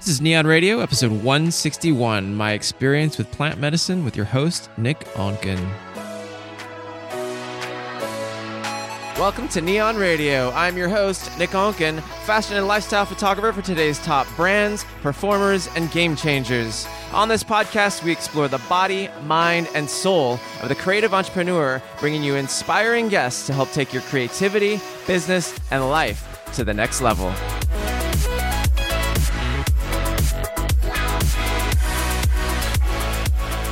This is NION Radio, episode 161 My Experience with Plant Medicine with your host, Nick Onken. Welcome to NION Radio. I'm your host, Nick Onken, fashion and lifestyle photographer for today's top brands, performers, and game changers. On this podcast, we explore the body, mind, and soul of the creative entrepreneur, bringing you inspiring guests to help take your creativity, business, and life to the next level.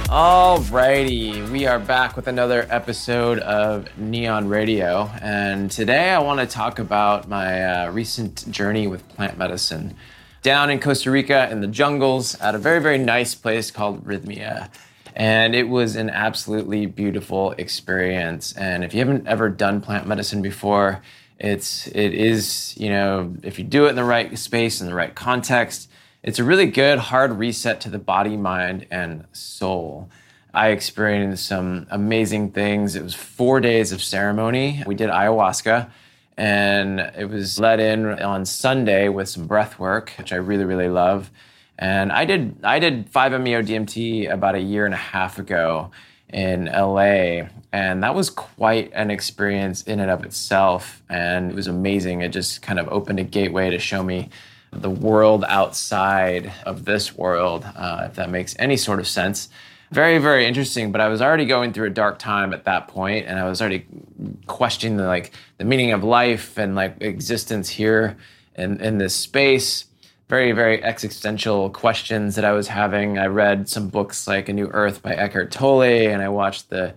Alrighty, we are back with another episode of NION Radio, and today I want to talk about my uh, recent journey with plant medicine down in Costa Rica in the jungles at a very, very nice place called Rythmia. And it was an absolutely beautiful experience. And if you haven't ever done plant medicine before, it's it is you know if you do it in the right space in the right context it's a really good hard reset to the body, mind, and soul. I experienced some amazing things. It was four days of ceremony. We did ayahuasca, and it was led in on Sunday with some breath work, which I really, really love. And I did I did 5-MeO DMT about a year and a half ago in LA, and that was quite an experience in and of itself. And it was amazing. It just kind of opened a gateway to show me the world outside of this world, uh, if that makes any sort of sense. Very, very interesting. But I was already going through a dark time at that point, and I was already questioning the, like the meaning of life and like existence here in, in this space. Very, very existential questions that I was having. I read some books like A New Earth by Eckhart Tolle, and I watched the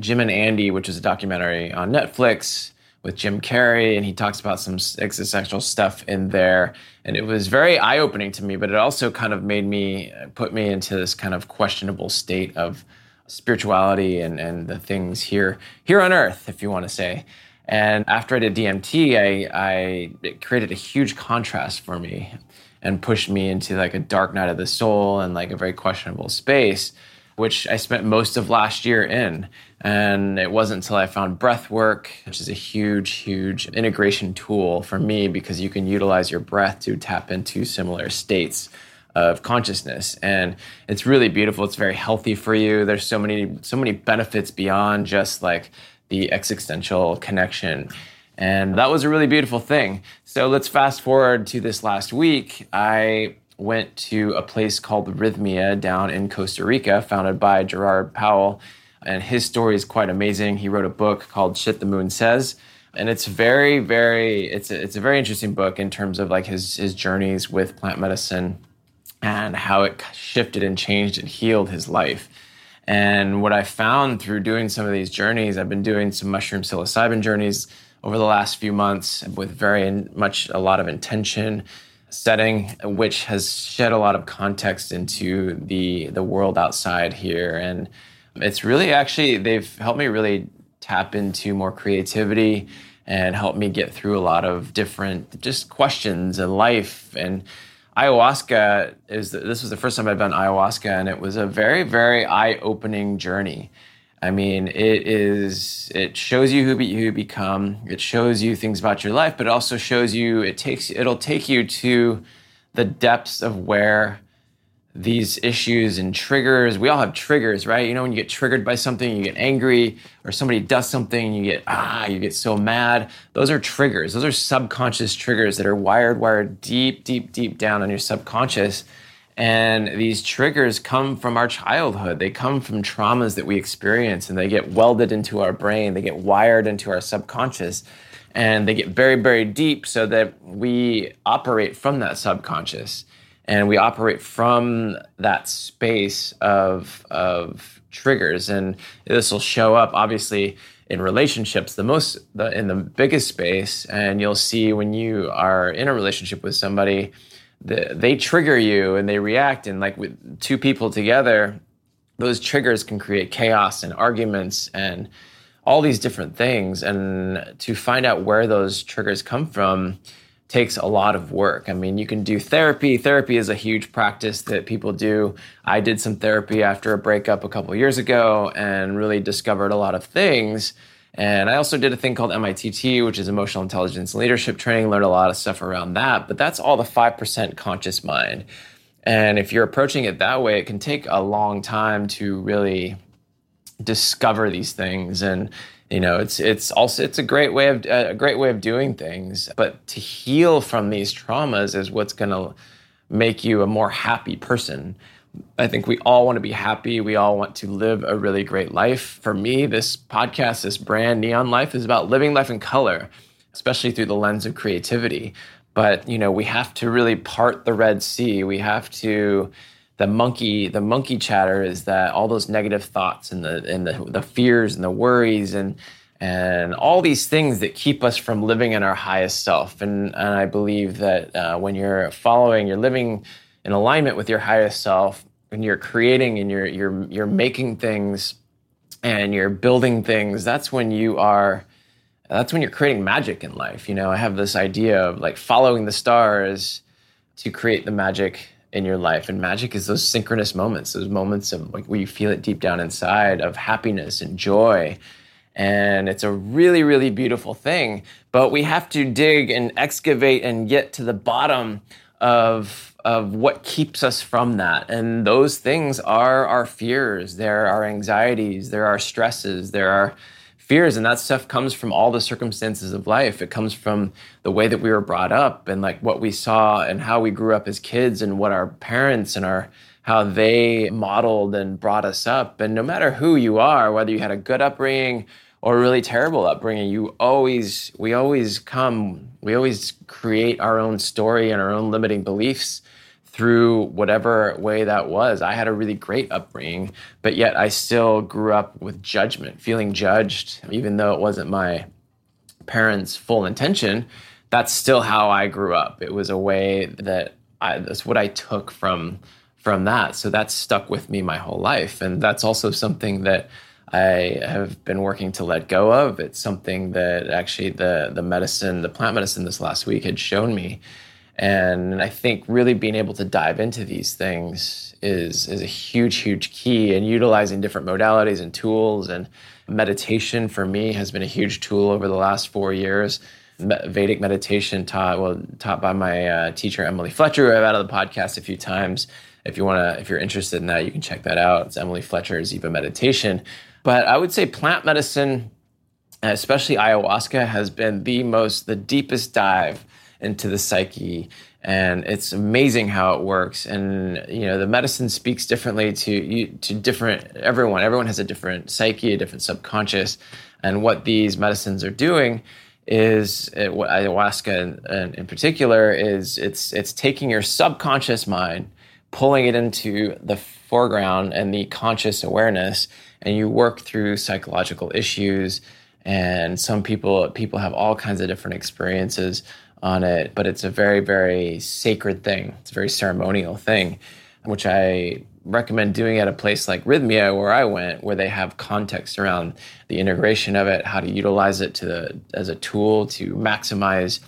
Jim and Andy, which is a documentary on Netflix with Jim Carrey, and he talks about some existential stuff in there. And it was very eye opening to me, but it also kind of made me uh, put me into this kind of questionable state of spirituality and, and the things here here on earth, if you want to say. And after I did DMT, I, I it created a huge contrast for me and pushed me into like a dark night of the soul and like a very questionable space which I spent most of last year in. And it wasn't until I found breath work, which is a huge, huge integration tool for me because you can utilize your breath to tap into similar states of consciousness. And it's really beautiful. It's very healthy for you. There's so many so many benefits beyond just like the existential connection. And that was a really beautiful thing. So let's fast forward to this last week. I went to a place called Rythmia down in Costa Rica, founded by Gerard Powell. And his story is quite amazing. He wrote a book called Shit the Moon Says. And it's very, very, it's a, it's a very interesting book in terms of like his, his journeys with plant medicine and how it shifted and changed and healed his life. And what I found through doing some of these journeys, I've been doing some mushroom psilocybin journeys over the last few months with very much a lot of intention setting, which has shed a lot of context into the the world outside here, and it's really actually they've helped me really tap into more creativity and help me get through a lot of different just questions in life. And ayahuasca is this was the first time I've done ayahuasca and it was a very very eye-opening journey I mean, it is. It shows you who you become. It shows you things about your life, but it also shows you. It takes. It'll take you to the depths of where these issues and triggers. We all have triggers, right? You know, when you get triggered by something, you get angry, or somebody does something, you get ah, you get so mad. Those are triggers. Those are subconscious triggers that are wired, wired deep, deep, deep down on your subconscious and these triggers come from our childhood. They come from traumas that we experience and they get welded into our brain, they get wired into our subconscious, and they get very, very deep so that we operate from that subconscious and we operate from that space of, of triggers. And this will show up obviously in relationships the most the, in the biggest space and you'll see when you are in a relationship with somebody the, they trigger you and they react. And like with two people together those triggers can create chaos and arguments and all these different things. And to find out where those triggers come from takes a lot of work. I mean you can do therapy. Therapy is a huge practice that people do. I did some therapy after a breakup a couple years ago and really discovered a lot of things and I also did a thing called MITT, which is emotional intelligence and leadership training, learned a lot of stuff around that. But that's all the 5% conscious mind. And if you're approaching it that way, it can take a long time to really discover these things and you know it's it's also it's a great way of a great way of doing things but to heal from these traumas is what's going to make you a more happy person i think we all want to be happy. We all want to live a really great life. For me this podcast this brand NION Life is about living life in color especially through the lens of creativity. But you know we have to really part the red sea. We have to the monkey the monkey chatter is that all those negative thoughts and the and the, the fears and the worries and and all these things that keep us from living in our highest self. And and I believe that uh, when you're following you're living in alignment with your highest self and you're creating and you're you're you're making things and you're building things that's when you are that's when you're creating magic in life you know I have this idea of like following the stars to create the magic in your life. And magic is those synchronous moments, those moments of like where you feel it deep down inside of happiness and joy. And it's a really, really beautiful thing. But we have to dig and excavate and get to the bottom of, of what keeps us from that. And those things are our fears, there are anxieties, there are stresses, there are fears. And that stuff comes from all the circumstances of life. It comes from the way that we were brought up and like what we saw and how we grew up as kids and what our parents and our how they modeled and brought us up. And no matter who you are whether you had a good upbringing or a really terrible upbringing you always we always come we always create our own story and our own limiting beliefs through whatever way that was. I had a really great upbringing, but yet I still grew up with judgment, feeling judged, even though it wasn't my parents' full intention. That's still how I grew up. It was a way that I, that's what I took from from that. So that's stuck with me my whole life, and that's also something that I have been working to let go of. It's something that actually the the medicine, the plant medicine, this last week had shown me and I think really being able to dive into these things is, is a huge, huge key. And utilizing different modalities and tools and meditation for me has been a huge tool over the last four years. Vedic meditation taught well taught by my uh, teacher Emily Fletcher, who I've had on the podcast a few times. If you want to, if you're interested in that, you can check that out. It's Emily Fletcher's Ziva Meditation. But I would say plant medicine, especially ayahuasca, has been the most, the deepest dive into the psyche and it's amazing how it works. And you know the medicine speaks differently to you to different everyone. Everyone has a different psyche a different subconscious. And what these medicines are doing is it, what ayahuasca in, in, in particular is it's it's taking your subconscious mind pulling it into the foreground and the conscious awareness and you work through psychological issues. And some people people have all kinds of different experiences on it, but it's a very, very sacred thing. It's a very ceremonial thing, which I recommend doing at a place like Rythmia, where I went, where they have context around the integration of it, how to utilize it to the, as a tool to maximize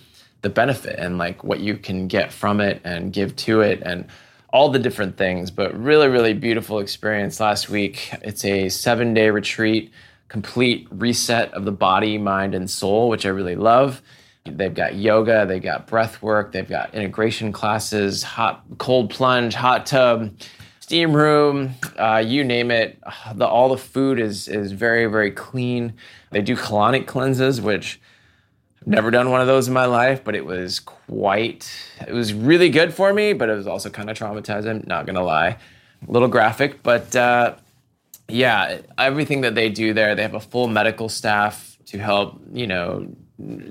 the benefit and like what you can get from it and give to it and all the different things. But really, really beautiful experience last week. It's a seven day retreat, complete reset of the body, mind, and soul, which I really love. They've got yoga, they've got breath work, they've got integration classes, hot, cold plunge, hot tub, steam room, uh, you name it. The, all the food is is very very clean. They do colonic cleanses, which I've never done one of those in my life, but it was quite. It was really good for me, but it was also kind of traumatizing. Not gonna lie, a little graphic, but uh, yeah, everything that they do there, they have a full medical staff to help you know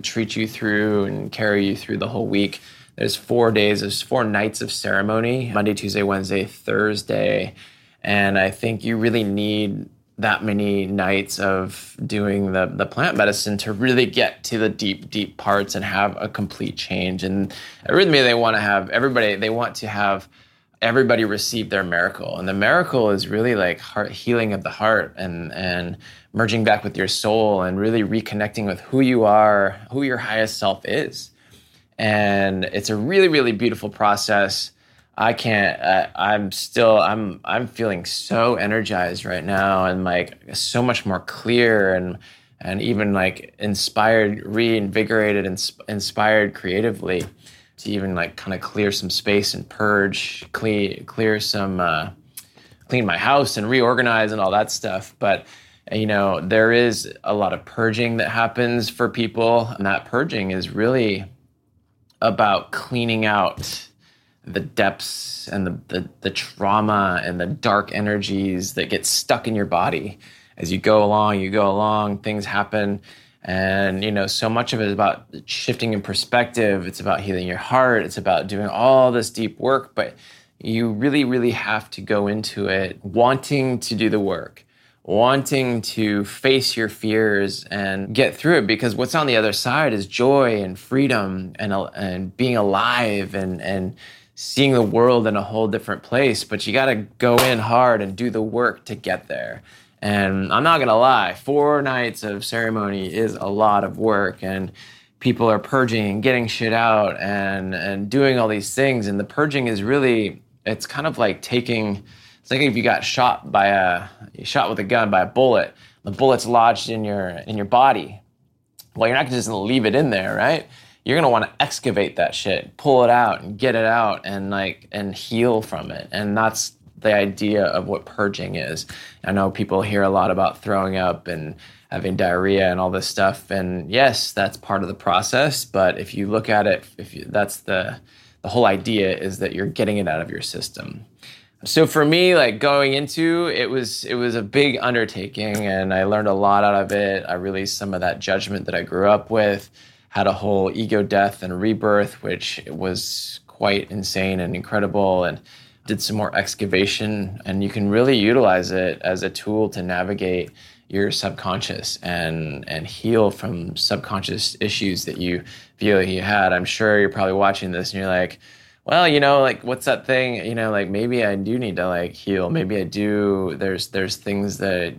treat you through and carry you through the whole week. There's four days, there's four nights of ceremony Monday, Tuesday, Wednesday, Thursday. And I think you really need that many nights of doing the, the plant medicine to really get to the deep, deep parts and have a complete change. And Arrhythmia, they want to have everybody, they want to have everybody received their miracle. And the miracle is really like heart healing of the heart and, and merging back with your soul and really reconnecting with who you are, who your highest self is. And it's a really, really beautiful process. I can't. Uh, I'm still. I'm. I'm feeling so energized right now, and like so much more clear, and and even like inspired, reinvigorated, and inspired creatively to even like kind of clear some space and purge, clear clear some, uh, clean my house and reorganize and all that stuff. But you know, there is a lot of purging that happens for people, and that purging is really about cleaning out the depths and the, the, the trauma and the dark energies that get stuck in your body as you go along you go along things happen and you know so much of it is about shifting in perspective. It's about healing your heart. It's about doing all this deep work. But you really really have to go into it wanting to do the work wanting to face your fears and get through it. Because what's on the other side is joy and freedom and and being alive and and seeing the world in a whole different place. But you got to go in hard and do the work to get there and I'm not gonna lie, four nights of ceremony is a lot of work, and people are purging and getting shit out and and doing all these things. And the purging is really, it's kind of like taking. It's like if you got shot by a shot with a gun by a bullet. The bullet's lodged in your in your body. Well, you're not gonna just leave it in there, right? You're gonna want to excavate that shit, pull it out, and get it out, and like and heal from it. And that's the idea of what purging is. I know people hear a lot about throwing up and having diarrhea and all this stuff, and yes, that's part of the process. But if you look at it, if you, that's the the whole idea is that you're getting it out of your system. So for me, like going into it was it was a big undertaking, and I learned a lot out of it. I released some of that judgment that I grew up with. Had a whole ego death and rebirth, which was quite insane and incredible, and did some more excavation, and you can really utilize it as a tool to navigate your subconscious and and heal from subconscious issues that you feel you had. I'm sure you're probably watching this and you're like, well, you know, like what's that thing? You know, like maybe I do need to like heal. Maybe I do. There's there's things that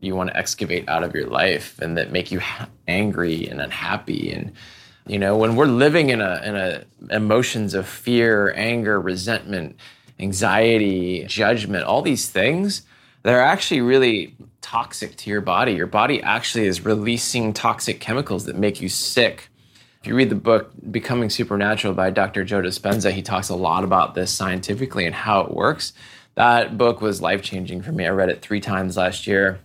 you want to excavate out of your life and that make you angry and unhappy and you know when we're living in a in a emotions of fear anger resentment anxiety, judgment, all these things, they're actually really toxic to your body. Your body actually is releasing toxic chemicals that make you sick. If you read the book Becoming Supernatural by Dr. Joe Dispenza, he talks a lot about this scientifically and how it works. That book was life changing for me. I read it three times last year,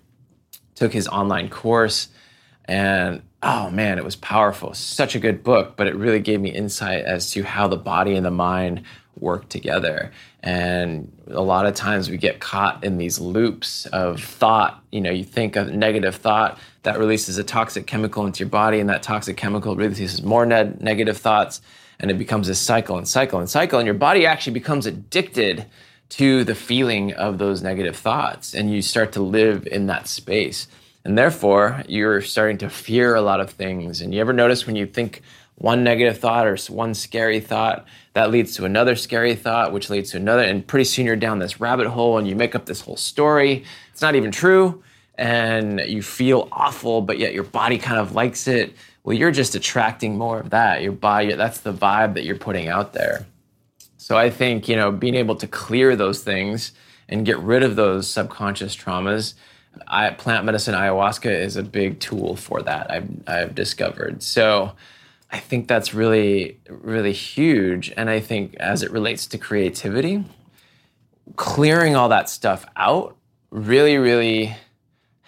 took his online course, and oh man, it was powerful. Such a good book, but it really gave me insight as to how the body and the mind work together. And a lot of times we get caught in these loops of thought. You know, you think of negative thought that releases a toxic chemical into your body, and that toxic chemical releases more ne- negative thoughts, and it becomes a cycle and cycle and cycle. And your body actually becomes addicted to the feeling of those negative thoughts, and you start to live in that space. And therefore, you're starting to fear a lot of things. And you ever notice when you think one negative thought or one scary thought that leads to another scary thought which leads to another and pretty soon you're down this rabbit hole and you make up this whole story. It's not even true and you feel awful but yet your body kind of likes it. Well you're just attracting more of that. Your body that's the vibe that you're putting out there. So i think you know being able to clear those things and get rid of those subconscious traumas I, plant medicine ayahuasca is a big tool for that I've, I've discovered. So I think that's really, really huge. And I think as it relates to creativity, clearing all that stuff out really, really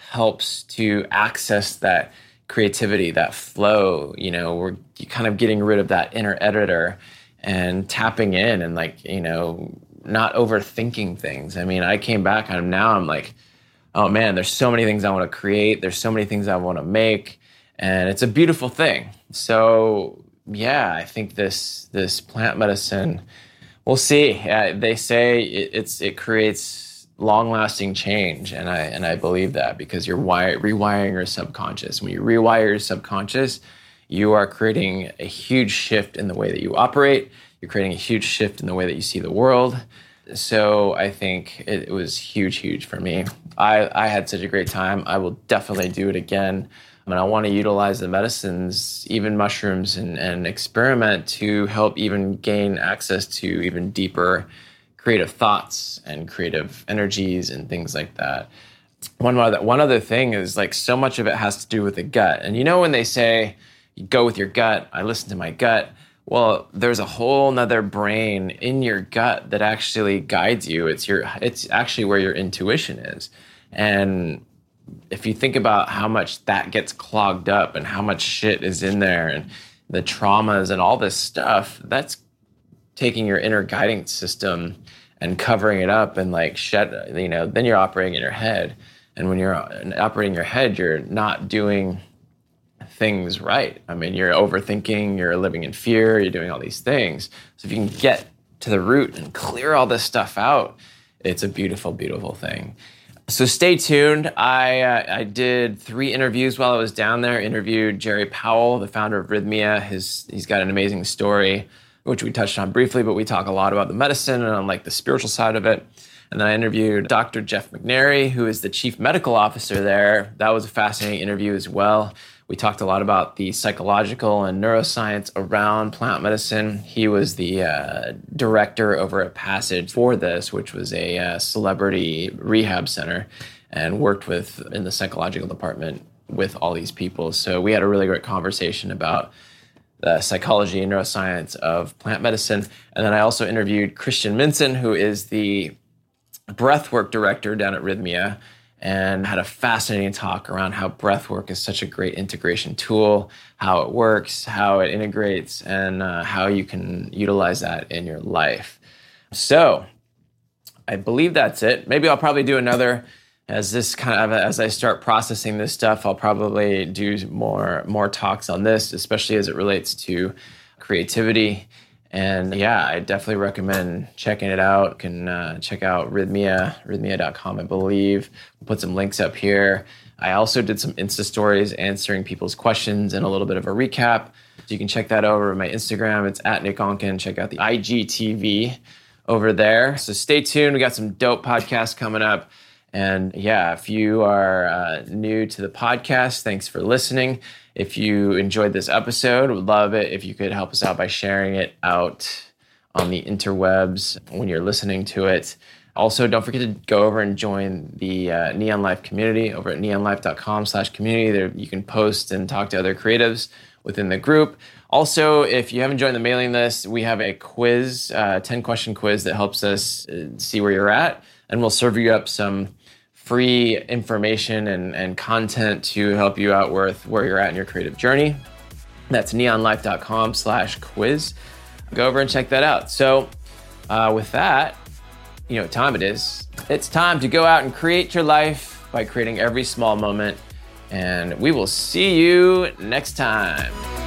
helps to access that creativity, that flow. You know, we're kind of getting rid of that inner editor and tapping in and like, you know, not overthinking things. I mean, I came back and now I'm like, oh man, there's so many things I want to create. There's so many things I want to make and it's a beautiful thing. So yeah, I think this this plant medicine, we'll see. Uh, they say it, it's it creates long lasting change, and I and I believe that because you're rewiring your subconscious. When you rewire your subconscious, you are creating a huge shift in the way that you operate. You're creating a huge shift in the way that you see the world. So I think it, it was huge, huge for me. I, I had such a great time. I will definitely do it again. And I want to utilize the medicines, even mushrooms, and, and experiment to help even gain access to even deeper creative thoughts and creative energies and things like that. One other, one other thing is like so much of it has to do with the gut. And you know, when they say you go with your gut, I listen to my gut. Well, there's a whole nother brain in your gut that actually guides you. It's your it's actually where your intuition is. And if you think about how much that gets clogged up and how much shit is in there and the traumas and all this stuff, that's taking your inner guiding system and covering it up and like shed, you know, then you're operating in your head. And when you're uh, operating your head, you're not doing things right. I mean, you're overthinking, you're living in fear, you're doing all these things. So if you can get to the root and clear all this stuff out, it's a beautiful, beautiful thing. So stay tuned. I uh, I did three interviews while I was down there. Interviewed Jerry Powell, the founder of Rythmia. His he's got an amazing story, which we touched on briefly, but we talk a lot about the medicine and on like the spiritual side of it. And then I interviewed Dr. Jeff McNairy, who is the chief medical officer there. That was a fascinating interview as well. We talked a lot about the psychological and neuroscience around plant medicine. He was the uh, director over at Passage for this, which was a uh, celebrity rehab center, and worked with in the psychological department with all these people. So we had a really great conversation about the psychology and neuroscience of plant medicine. And then I also interviewed Christian Minson, who is the breathwork director down at Rythmia and had a fascinating talk around how breathwork is such a great integration tool, how it works, how it integrates, and uh, how you can utilize that in your life. So, I believe that's it. Maybe I'll probably do another as this kind of as I start processing this stuff. I'll probably do more more talks on this, especially as it relates to creativity and yeah, I definitely recommend checking it out. You can uh, check out Rythmia, rythmia.com, I believe. We'll put some links up here. I also did some Insta stories answering people's questions and a little bit of a recap. So you can check that over on my Instagram. It's at Nick Onken. Check out the IGTV over there. So stay tuned. We got some dope podcasts coming up. And yeah, if you are uh, new to the podcast, thanks for listening. If you enjoyed this episode, would love it if you could help us out by sharing it out on the interwebs when you're listening to it. Also, don't forget to go over and join the uh, NION Life community over at nionlife.com slash community. There you can post and talk to other creatives within the group. Also, if you haven't joined the mailing list, we have a quiz, uh, 10 question quiz that helps us uh, see where you're at. And we'll serve you up some free information and, and content to help you out with where you're at in your creative journey. That's nionlife.com slash quiz. Go over and check that out. So, uh, with that, you know what time it is. It's time to go out and create your life by creating every small moment. And we will see you next time.